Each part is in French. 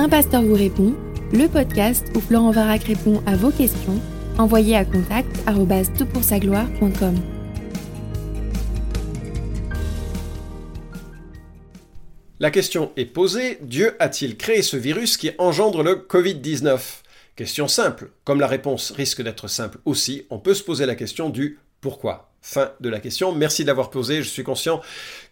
Un pasteur vous répond, le podcast où Florent Varac répond à vos questions, envoyez à contact gloire.com La question est posée, Dieu a-t-il créé ce virus qui engendre le Covid-19 Question simple. Comme la réponse risque d'être simple aussi, on peut se poser la question du pourquoi. Fin de la question. Merci de l'avoir posée. Je suis conscient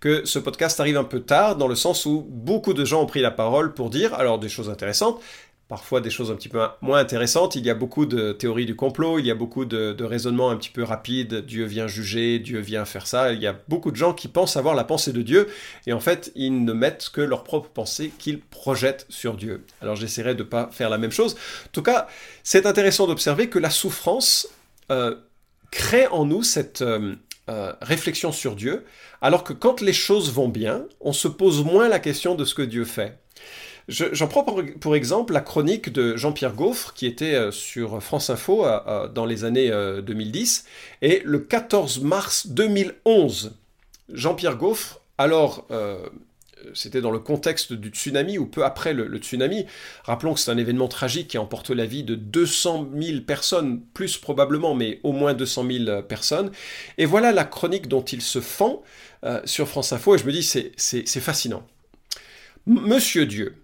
que ce podcast arrive un peu tard, dans le sens où beaucoup de gens ont pris la parole pour dire alors des choses intéressantes, parfois des choses un petit peu moins intéressantes. Il y a beaucoup de théories du complot, il y a beaucoup de, raisonnements un petit peu rapides. Dieu vient juger, Dieu vient faire ça. Il y a beaucoup de gens qui pensent avoir la pensée de Dieu et en fait, ils ne mettent que leur propre pensée qu'ils projettent sur Dieu. Alors j'essaierai de ne pas faire la même chose. En tout cas, c'est intéressant d'observer que la souffrance euh, crée en nous cette euh, euh, réflexion sur Dieu, alors que quand les choses vont bien, on se pose moins la question de ce que Dieu fait. J'en prends pour, exemple la chronique de Jean-Pierre Gaufre, qui était euh, sur France Info dans les années 2010, et le 14 mars 2011, Jean-Pierre Gaufre, alors c'était dans le contexte du tsunami ou peu après le, tsunami. Rappelons que c'est un événement tragique qui emporte la vie de 200 000 personnes, plus probablement, mais au moins 200 000 personnes. Et voilà la chronique dont il se fend euh, sur France Info, et je me dis, c'est fascinant. Monsieur Dieu,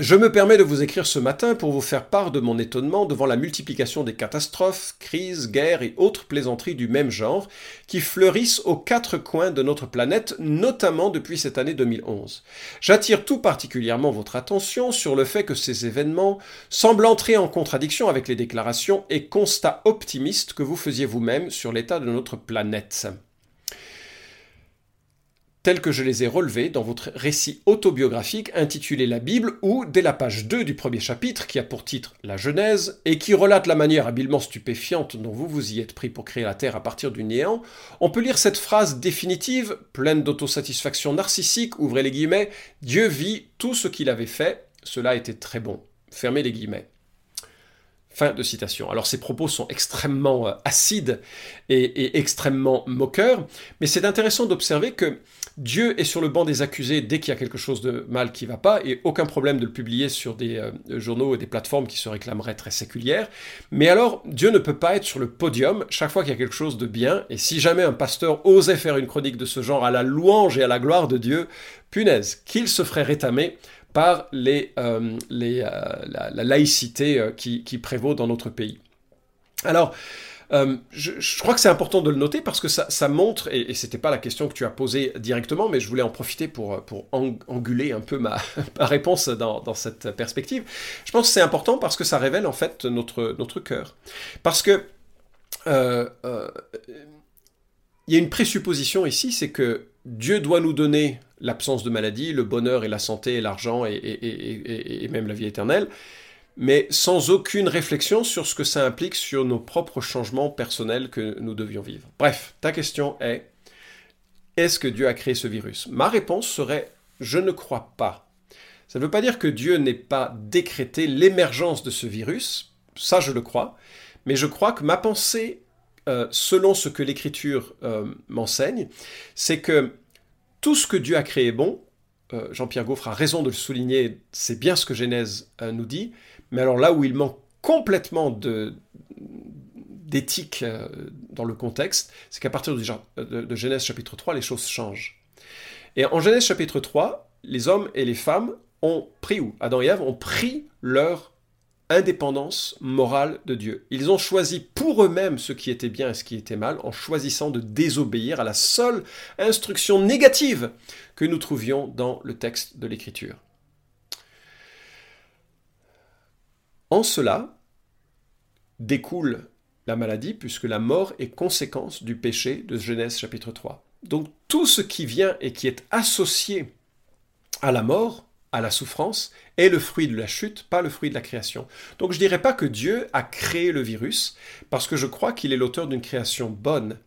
je me permets de vous écrire ce matin pour vous faire part de mon étonnement devant la multiplication des catastrophes, crises, guerres et autres plaisanteries du même genre qui fleurissent aux quatre coins de notre planète, notamment depuis cette année 2011. J'attire tout particulièrement votre attention sur le fait que ces événements semblent entrer en contradiction avec les déclarations et constats optimistes que vous faisiez vous-même sur l'état de notre planète tels que je les ai relevés dans votre récit autobiographique intitulé La Bible ou dès la page 2 du premier chapitre qui a pour titre La Genèse et qui relate la manière habilement stupéfiante dont vous vous y êtes pris pour créer la Terre à partir du néant, on peut lire cette phrase définitive, pleine d'autosatisfaction narcissique, ouvrez les guillemets, Dieu vit tout ce qu'il avait fait, cela était très bon. Fermez les guillemets. Fin de citation. Alors ces propos sont extrêmement euh, acides et, extrêmement moqueurs, mais c'est intéressant d'observer que Dieu est sur le banc des accusés dès qu'il y a quelque chose de mal qui ne va pas, et aucun problème de le publier sur des euh, journaux et des plateformes qui se réclameraient très séculières. Mais alors, Dieu ne peut pas être sur le podium chaque fois qu'il y a quelque chose de bien, et si jamais un pasteur osait faire une chronique de ce genre à la louange et à la gloire de Dieu, punaise, qu'il se ferait rétamer par euh, euh, la, laïcité euh, qui, prévaut dans notre pays. Alors, je, crois que c'est important de le noter parce que ça, montre, et, ce n'était pas la question que tu as posée directement, mais je voulais en profiter pour, pour anguler un peu ma, ma réponse dans, dans, cette perspective. Je pense que c'est important parce que ça révèle en fait notre, notre cœur. Parce que il y a une présupposition ici, c'est que Dieu doit nous donner l'absence de maladie, le bonheur et la santé et l'argent et, même la vie éternelle, mais sans aucune réflexion sur ce que ça implique sur nos propres changements personnels que nous devions vivre. Bref, ta question est, est-ce que Dieu a créé ce virus? Ma réponse serait, je ne crois pas. Ça ne veut pas dire que Dieu n'ait pas décrété l'émergence de ce virus, ça je le crois, mais je crois que ma pensée, euh, selon ce que l'Écriture euh, m'enseigne, c'est que tout ce que Dieu a créé est bon. Euh, Jean-Pierre Gaufre a raison de le souligner, c'est bien ce que Genèse nous dit. Mais alors là où il manque complètement d'éthique dans le contexte, c'est qu'à partir de, de, Genèse chapitre 3, les choses changent. Et en Genèse chapitre 3, les hommes et les femmes ont pris, ou Adam et Ève ont pris leur indépendance morale de Dieu. Ils ont choisi pour eux-mêmes ce qui était bien et ce qui était mal en choisissant de désobéir à la seule instruction négative que nous trouvions dans le texte de l'Écriture. En cela découle la maladie puisque la mort est conséquence du péché de Genèse chapitre 3. Donc tout ce qui vient et qui est associé à la mort à la souffrance est le fruit de la chute, pas le fruit de la création. Donc je ne dirais pas que Dieu a créé le virus, parce que je crois qu'il est l'auteur d'une création bonne.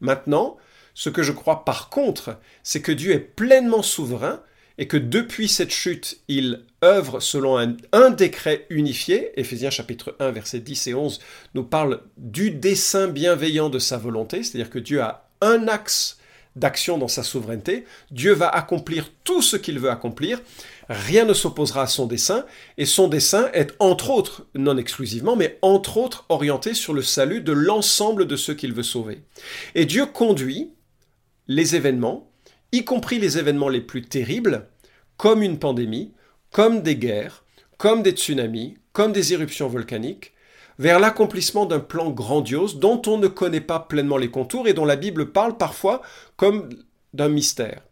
Maintenant, ce que je crois par contre, c'est que Dieu est pleinement souverain et que depuis cette chute, il œuvre selon un, décret unifié. Éphésiens chapitre 1, versets 10 et 11 nous parle du dessein bienveillant de sa volonté, c'est-à-dire que Dieu a un axe d'action dans sa souveraineté. Dieu va accomplir tout ce qu'il veut accomplir. Rien ne s'opposera à son dessein. Et son dessein est entre autres, non exclusivement, mais entre autres orienté sur le salut de l'ensemble de ceux qu'il veut sauver. Et Dieu conduit les événements, y compris les événements les plus terribles, comme une pandémie, comme des guerres, comme des tsunamis, comme des éruptions volcaniques, vers l'accomplissement d'un plan grandiose dont on ne connaît pas pleinement les contours et dont la Bible parle parfois comme d'un mystère.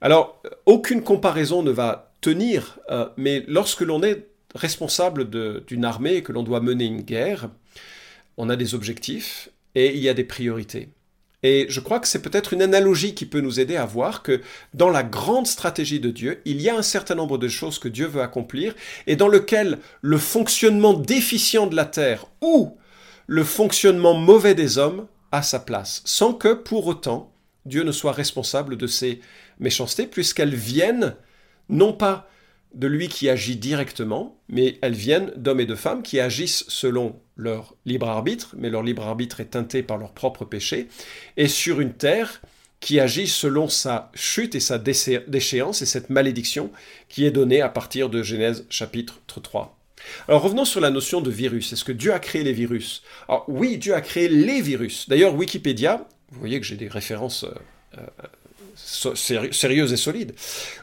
Alors, aucune comparaison ne va euh, mais lorsque l'on est responsable d'une armée et que l'on doit mener une guerre, on a des objectifs et il y a des priorités. Et je crois que c'est peut-être une analogie qui peut nous aider à voir que dans la grande stratégie de Dieu, il y a un certain nombre de choses que Dieu veut accomplir et dans lequel le fonctionnement déficient de la terre ou le fonctionnement mauvais des hommes a sa place, sans que pour autant Dieu ne soit responsable de ces méchancetés, puisqu'elles viennent non pas de lui qui agit directement, mais elles viennent d'hommes et de femmes qui agissent selon leur libre arbitre, mais leur libre arbitre est teinté par leur propre péché, et sur une terre qui agit selon sa chute et sa déchéance et cette malédiction qui est donnée à partir de Genèse chapitre 3. Alors revenons sur la notion de virus. Est-ce que Dieu a créé les virus? Alors oui, Dieu a créé les virus. D'ailleurs, Wikipédia, vous voyez que j'ai des références euh, euh, sérieuses et solides.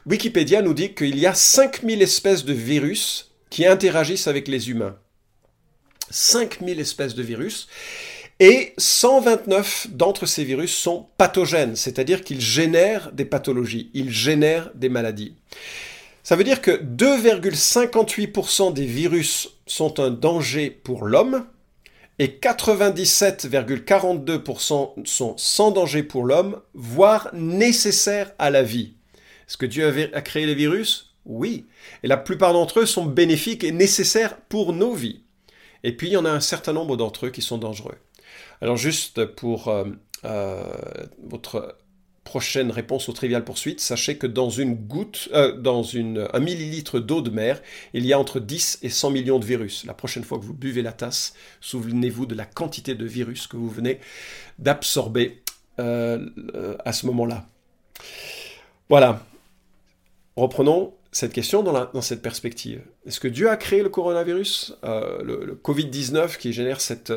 Wikipédia nous dit qu'il y a 5000 espèces de virus qui interagissent avec les humains. 5000 espèces de virus. Et 129 d'entre ces virus sont pathogènes, c'est-à-dire qu'ils génèrent des pathologies, ils génèrent des maladies. Ça veut dire que 2,58% des virus sont un danger pour l'homme et 97,42% sont sans danger pour l'homme, voire nécessaires à la vie. Est-ce que Dieu a créé les virus? Oui. Et la plupart d'entre eux sont bénéfiques et nécessaires pour nos vies. Et puis, il y en a un certain nombre d'entre eux qui sont dangereux. Alors, juste pour euh, euh, votre prochaine réponse au trivial poursuite, sachez que dans une goutte, euh, dans un millilitre d'eau de mer, il y a entre 10 et 100 millions de virus. La prochaine fois que vous buvez la tasse, souvenez-vous de la quantité de virus que vous venez d'absorber à ce moment-là. Voilà. Reprenons cette question dans, cette perspective. Est-ce que Dieu a créé le coronavirus, euh, le, Covid-19 qui génère cette,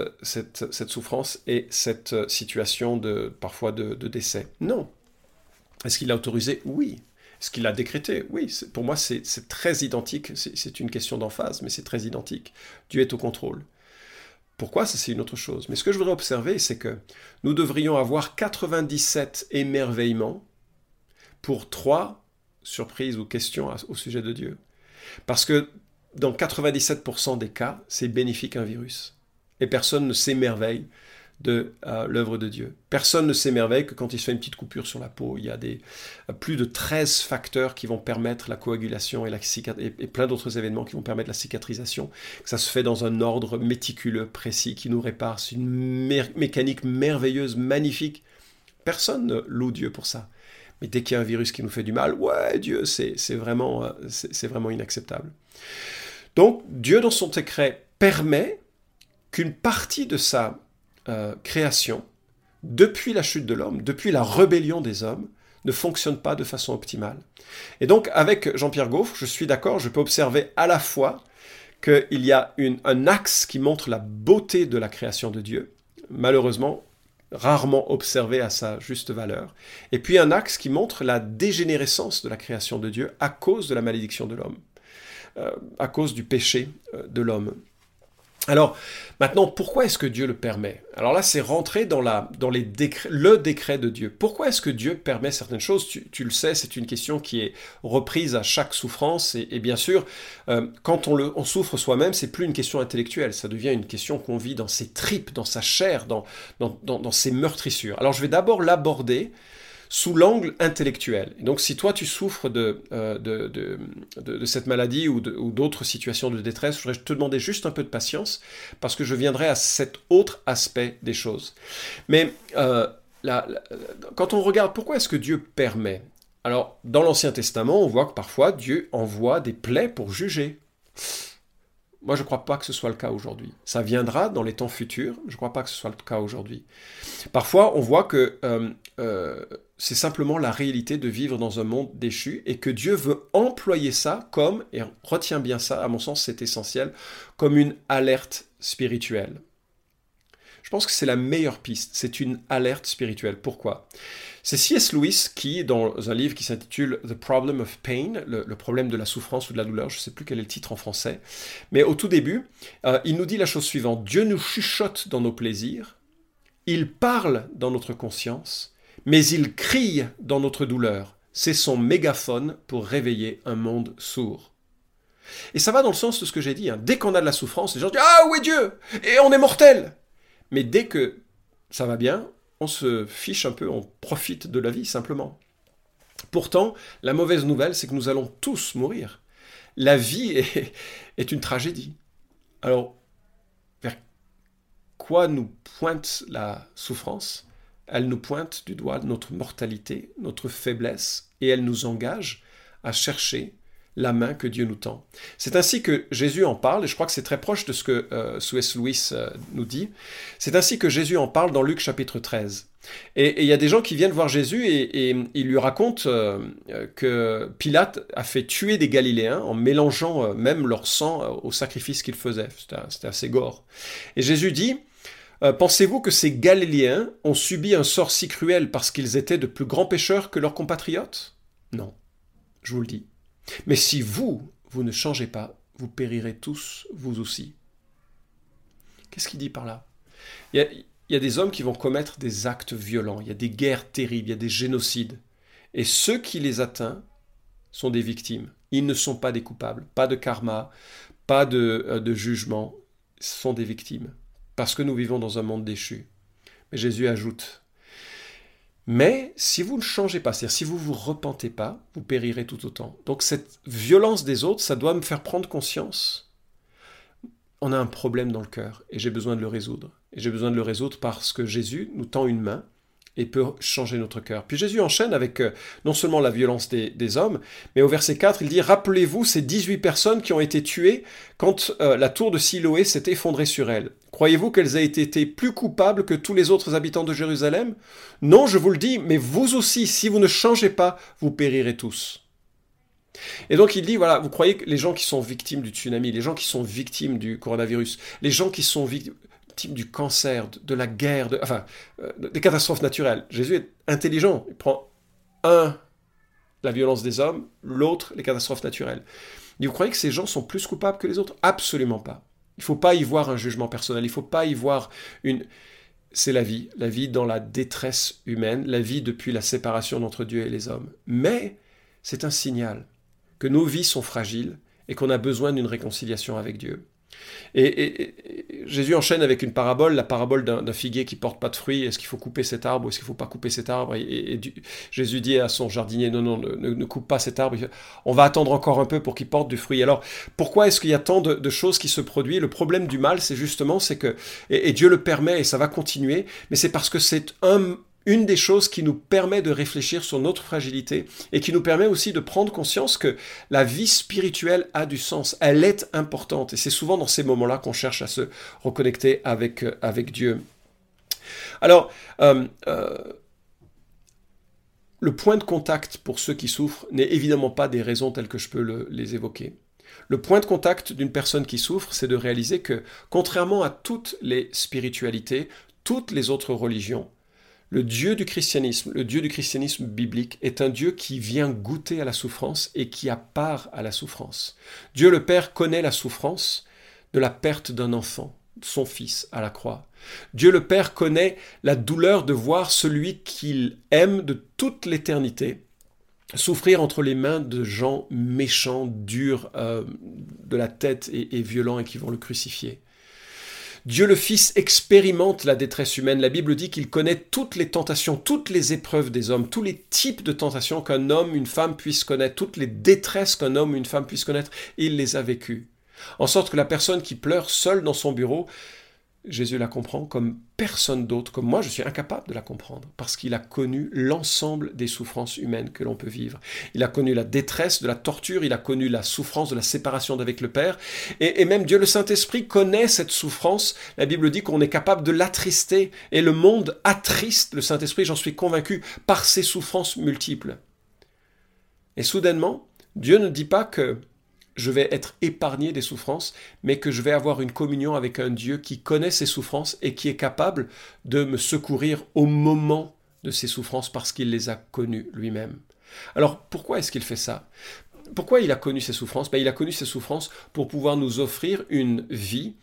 souffrance et cette situation de, parfois de, décès? Non. Est-ce qu'il l'a autorisé Oui. Est-ce qu'il l'a décrété Oui. Pour moi, c'est très identique. C'est une question d'emphase, mais c'est très identique. Dieu est au contrôle. Pourquoi? Ça, c'est une autre chose. Mais ce que je voudrais observer, c'est que nous devrions avoir 97 émerveillements pour trois surprise ou question au sujet de Dieu. Parce que dans 97% des cas, c'est bénéfique un virus. Et personne ne s'émerveille de euh, l'œuvre de Dieu. Personne ne s'émerveille que quand il se fait une petite coupure sur la peau, il y a des, euh, plus de 13 facteurs qui vont permettre la coagulation et, la et, et plein d'autres événements qui vont permettre la cicatrisation. Ça se fait dans un ordre méticuleux, précis, qui nous répare. C'est une mécanique merveilleuse, magnifique. Personne ne loue Dieu pour ça. Mais dès qu'il y a un virus qui nous fait du mal, ouais, Dieu, c'est vraiment, euh, c'est vraiment inacceptable. Donc, Dieu, dans son décret, permet qu'une partie de sa euh, création, depuis la chute de l'homme, depuis la rébellion des hommes, ne fonctionne pas de façon optimale. Et donc, avec Jean-Pierre Gaufre, je suis d'accord, je peux observer à la fois qu'il y a un axe qui montre la beauté de la création de Dieu. Malheureusement, rarement observé à sa juste valeur, et puis un axe qui montre la dégénérescence de la création de Dieu à cause de la malédiction de l'homme, euh, à cause du péché euh, de l'homme. Alors, maintenant, pourquoi est-ce que Dieu le permet? Alors là, c'est rentrer dans, la, dans les le décret de Dieu. Pourquoi est-ce que Dieu permet certaines choses? Tu, le sais, c'est une question qui est reprise à chaque souffrance. Et, bien sûr, euh, quand on, le, on souffre soi-même, c'est plus une question intellectuelle. Ça devient une question qu'on vit dans ses tripes, dans sa chair, dans, dans, dans, dans ses meurtrissures. Alors, je vais d'abord l'aborder sous l'angle intellectuel. donc si toi tu souffres de, euh, de, de, cette maladie ou d'autres situations de détresse, je voudrais te demander juste un peu de patience parce que je viendrai à cet autre aspect des choses. Mais euh, quand on regarde pourquoi est-ce que Dieu permet? Alors dans l'Ancien Testament, on voit que parfois Dieu envoie des plaies pour juger. Moi, je ne crois pas que ce soit le cas aujourd'hui. Ça viendra dans les temps futurs, je ne crois pas que ce soit le cas aujourd'hui. Parfois, on voit que euh, c'est simplement la réalité de vivre dans un monde déchu et que Dieu veut employer ça comme, et retiens bien ça, à mon sens c'est essentiel, comme une alerte spirituelle. Je pense que c'est la meilleure piste, c'est une alerte spirituelle. Pourquoi? C'est C.S. Lewis qui, dans un livre qui s'intitule The Problem of Pain, le, problème de la souffrance ou de la douleur, je ne sais plus quel est le titre en français, mais au tout début, euh, il nous dit la chose suivante, Dieu nous chuchote dans nos plaisirs, il parle dans notre conscience, mais il crie dans notre douleur. C'est son mégaphone pour réveiller un monde sourd. Et ça va dans le sens de ce que j'ai dit. Hein. Dès qu'on a de la souffrance, les gens disent Ah, où est Dieu? Et on est mortel Mais dès que ça va bien, on se fiche un peu, on profite de la vie simplement. Pourtant, la mauvaise nouvelle, c'est que nous allons tous mourir. La vie est, est une tragédie. Alors, vers quoi nous pointe la souffrance? Elle nous pointe du doigt notre mortalité, notre faiblesse, et elle nous engage à chercher la main que Dieu nous tend. C'est ainsi que Jésus en parle, et je crois que c'est très proche de ce que euh, Louis euh, nous dit. C'est ainsi que Jésus en parle dans Luc chapitre 13. Et il y a des gens qui viennent voir Jésus et, ils lui racontent euh, que Pilate a fait tuer des Galiléens en mélangeant euh, même leur sang au sacrifice qu'il faisait. C'était assez gore. Et Jésus dit, euh, pensez-vous que ces Galiléens ont subi un sort si cruel parce qu'ils étaient de plus grands pécheurs que leurs compatriotes? Non, je vous le dis. Mais si vous, vous ne changez pas, vous périrez tous, vous aussi. Qu'est-ce qu'il dit par là? Il y, a, des hommes qui vont commettre des actes violents, il y a des guerres terribles, il y a des génocides. Et ceux qui les atteignent sont des victimes. Ils ne sont pas des coupables, pas de karma, pas de, euh, de jugement, ce sont des victimes parce que nous vivons dans un monde déchu. Mais Jésus ajoute, mais si vous ne changez pas, c'est-à-dire si vous ne vous repentez pas, vous périrez tout autant. Donc cette violence des autres, ça doit me faire prendre conscience. On a un problème dans le cœur et j'ai besoin de le résoudre. Et j'ai besoin de le résoudre parce que Jésus nous tend une main et peut changer notre cœur. Puis Jésus enchaîne avec euh, non seulement la violence des, hommes, mais au verset 4, il dit, Rappelez-vous ces 18 personnes qui ont été tuées quand euh, la tour de Siloé s'est effondrée sur elles. Croyez-vous qu'elles aient été plus coupables que tous les autres habitants de Jérusalem? Non, je vous le dis, mais vous aussi, si vous ne changez pas, vous périrez tous. Et donc il dit, voilà, vous croyez que les gens qui sont victimes du tsunami, les gens qui sont victimes du coronavirus, les gens qui sont du cancer, de, la guerre, de, enfin, euh, des catastrophes naturelles. Jésus est intelligent. Il prend un, la violence des hommes, l'autre, les catastrophes naturelles. vous croyez que ces gens sont plus coupables que les autres? Absolument pas. Il ne faut pas y voir un jugement personnel. Il ne faut pas y voir une... C'est la vie, la vie dans la détresse humaine, la vie depuis la séparation entre Dieu et les hommes. Mais c'est un signal que nos vies sont fragiles et qu'on a besoin d'une réconciliation avec Dieu. Et, Jésus enchaîne avec une parabole, la parabole d'un figuier qui porte pas de fruits. Est-ce qu'il faut couper cet arbre ou est-ce qu'il faut pas couper cet arbre? Et, Jésus dit à son jardinier non, non, ne, coupe pas cet arbre. On va attendre encore un peu pour qu'il porte du fruit. Alors, pourquoi est-ce qu'il y a tant de, de, choses qui se produisent? Le problème du mal, c'est justement, c'est que et Dieu le permet et ça va continuer, mais c'est parce que c'est un une des choses qui nous permet de réfléchir sur notre fragilité et qui nous permet aussi de prendre conscience que la vie spirituelle a du sens, elle est importante. Et c'est souvent dans ces moments-là qu'on cherche à se reconnecter avec, euh, avec Dieu. Alors, euh, euh, le point de contact pour ceux qui souffrent n'est évidemment pas des raisons telles que je peux les évoquer. Le point de contact d'une personne qui souffre, c'est de réaliser que, contrairement à toutes les spiritualités, toutes les autres religions, le Dieu du christianisme, le Dieu du christianisme biblique, est un Dieu qui vient goûter à la souffrance et qui a part à la souffrance. Dieu le Père connaît la souffrance de la perte d'un enfant, son fils, à la croix. Dieu le Père connaît la douleur de voir celui qu'il aime de toute l'éternité souffrir entre les mains de gens méchants, durs euh, de la tête et violents et qui vont le crucifier. Dieu le Fils expérimente la détresse humaine. La Bible dit qu'il connaît toutes les tentations, toutes les épreuves des hommes, tous les types de tentations qu'un homme, une femme puisse connaître, toutes les détresses qu'un homme, une femme puisse connaître, il les a vécues. En sorte que la personne qui pleure seule dans son bureau, Jésus la comprend comme personne d'autre, comme moi je suis incapable de la comprendre, parce qu'il a connu l'ensemble des souffrances humaines que l'on peut vivre. Il a connu la détresse de la torture, il a connu la souffrance de la séparation d'avec le Père, et, et même Dieu le Saint-Esprit connaît cette souffrance. La Bible dit qu'on est capable de l'attrister, et le monde attriste le Saint-Esprit, j'en suis convaincu, par ses souffrances multiples. Et soudainement, Dieu ne dit pas que je vais être épargné des souffrances, mais que je vais avoir une communion avec un Dieu qui connaît ces souffrances et qui est capable de me secourir au moment de ces souffrances parce qu'il les a connues lui-même. Alors pourquoi est-ce qu'il fait ça? Pourquoi il a connu ces souffrances? Ben, Il a connu ces souffrances pour pouvoir nous offrir une vie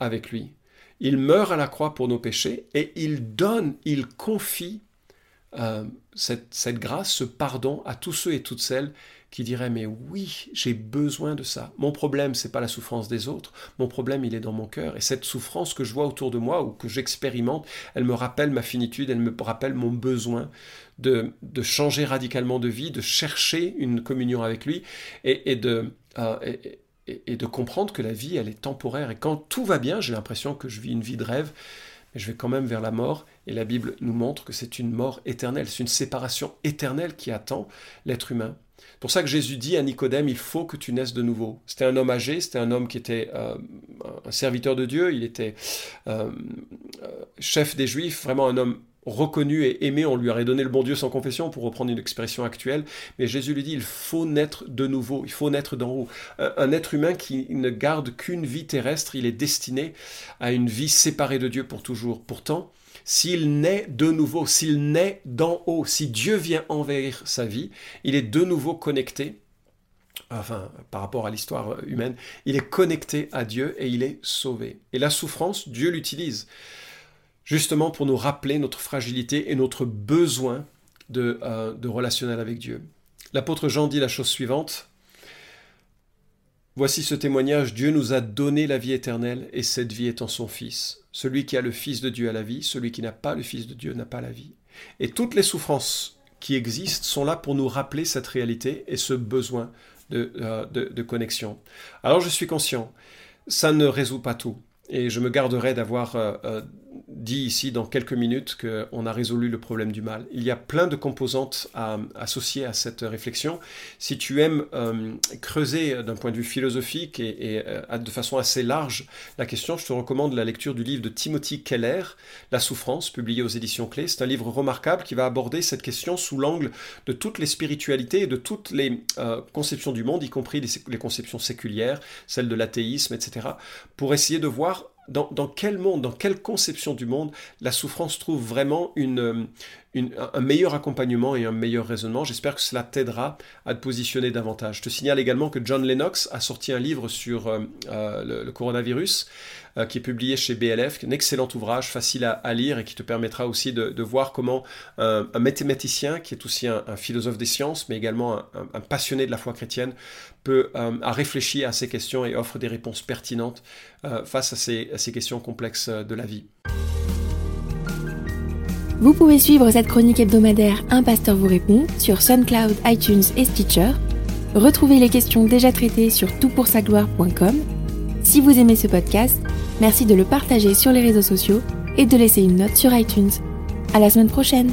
avec lui. Il meurt à la croix pour nos péchés et il donne, il confie euh, cette, cette grâce, ce pardon à tous ceux et toutes celles qui diraient mais oui, j'ai besoin de ça. Mon problème, c'est pas la souffrance des autres. Mon problème, il est dans mon cœur. Et cette souffrance que je vois autour de moi ou que j'expérimente, elle me rappelle ma finitude, elle me rappelle mon besoin de, de changer radicalement de vie, de chercher une communion avec lui et, de euh, et, de comprendre que la vie, elle est temporaire. Et quand tout va bien, j'ai l'impression que je vis une vie de rêve, mais je vais quand même vers la mort. Et la Bible nous montre que c'est une mort éternelle, c'est une séparation éternelle qui attend l'être humain. Pour ça que Jésus dit à Nicodème, il faut que tu naisses de nouveau. C'était un homme âgé, c'était un homme qui était euh, un serviteur de Dieu, il était euh, euh, chef des Juifs, vraiment un homme reconnu et aimé, on lui aurait donné le bon Dieu sans confession, pour reprendre une expression actuelle, mais Jésus lui dit, il faut naître de nouveau, il faut naître d'en haut. Un, être humain qui ne garde qu'une vie terrestre, il est destiné à une vie séparée de Dieu pour toujours. Pourtant, s'il naît de nouveau, s'il naît d'en haut, si Dieu vient envahir sa vie, il est de nouveau connecté enfin par rapport à l'histoire humaine, il est connecté à Dieu et il est sauvé. Et la souffrance, Dieu l'utilise justement pour nous rappeler notre fragilité et notre besoin de, euh, de relationnel avec Dieu. L'apôtre Jean dit la chose suivante. Voici ce témoignage, Dieu nous a donné la vie éternelle, et cette vie est en son Fils. Celui qui a le Fils de Dieu a la vie, celui qui n'a pas le Fils de Dieu n'a pas la vie. Et toutes les souffrances qui existent sont là pour nous rappeler cette réalité et ce besoin de, euh, de connexion. Alors je suis conscient, ça ne résout pas tout et je me garderai d'avoir euh, euh, dit ici dans quelques minutes qu'on a résolu le problème du mal. Il y a plein de composantes à, associées à cette réflexion. Si tu aimes euh, creuser d'un point de vue philosophique et, de façon assez large la question, je te recommande la lecture du livre de Timothy Keller, La souffrance, publié aux éditions Clés. C'est un livre remarquable qui va aborder cette question sous l'angle de toutes les spiritualités et de toutes les conceptions du monde, y compris les, les conceptions séculières, celles de l'athéisme, etc., pour essayer de voir dans, quel monde, dans quelle conception du monde la souffrance trouve vraiment une, un meilleur accompagnement et un meilleur raisonnement? J'espère que cela t'aidera à te positionner davantage. Je te signale également que John Lennox a sorti un livre sur euh, euh, le, coronavirus euh, qui est publié chez BLF, un excellent ouvrage, facile à, lire et qui te permettra aussi de, voir comment un mathématicien, qui est aussi un, philosophe des sciences, mais également un, passionné de la foi chrétienne, peut à réfléchir à ces questions et offre des réponses pertinentes face à ces, à ces questions complexes de la vie. Vous pouvez suivre cette chronique hebdomadaire Un pasteur vous répond sur SoundCloud, iTunes et Stitcher. Retrouvez les questions déjà traitées sur toutpoursagloire.com. Si vous aimez ce podcast, merci de le partager sur les réseaux sociaux et de laisser une note sur iTunes. À la semaine prochaine!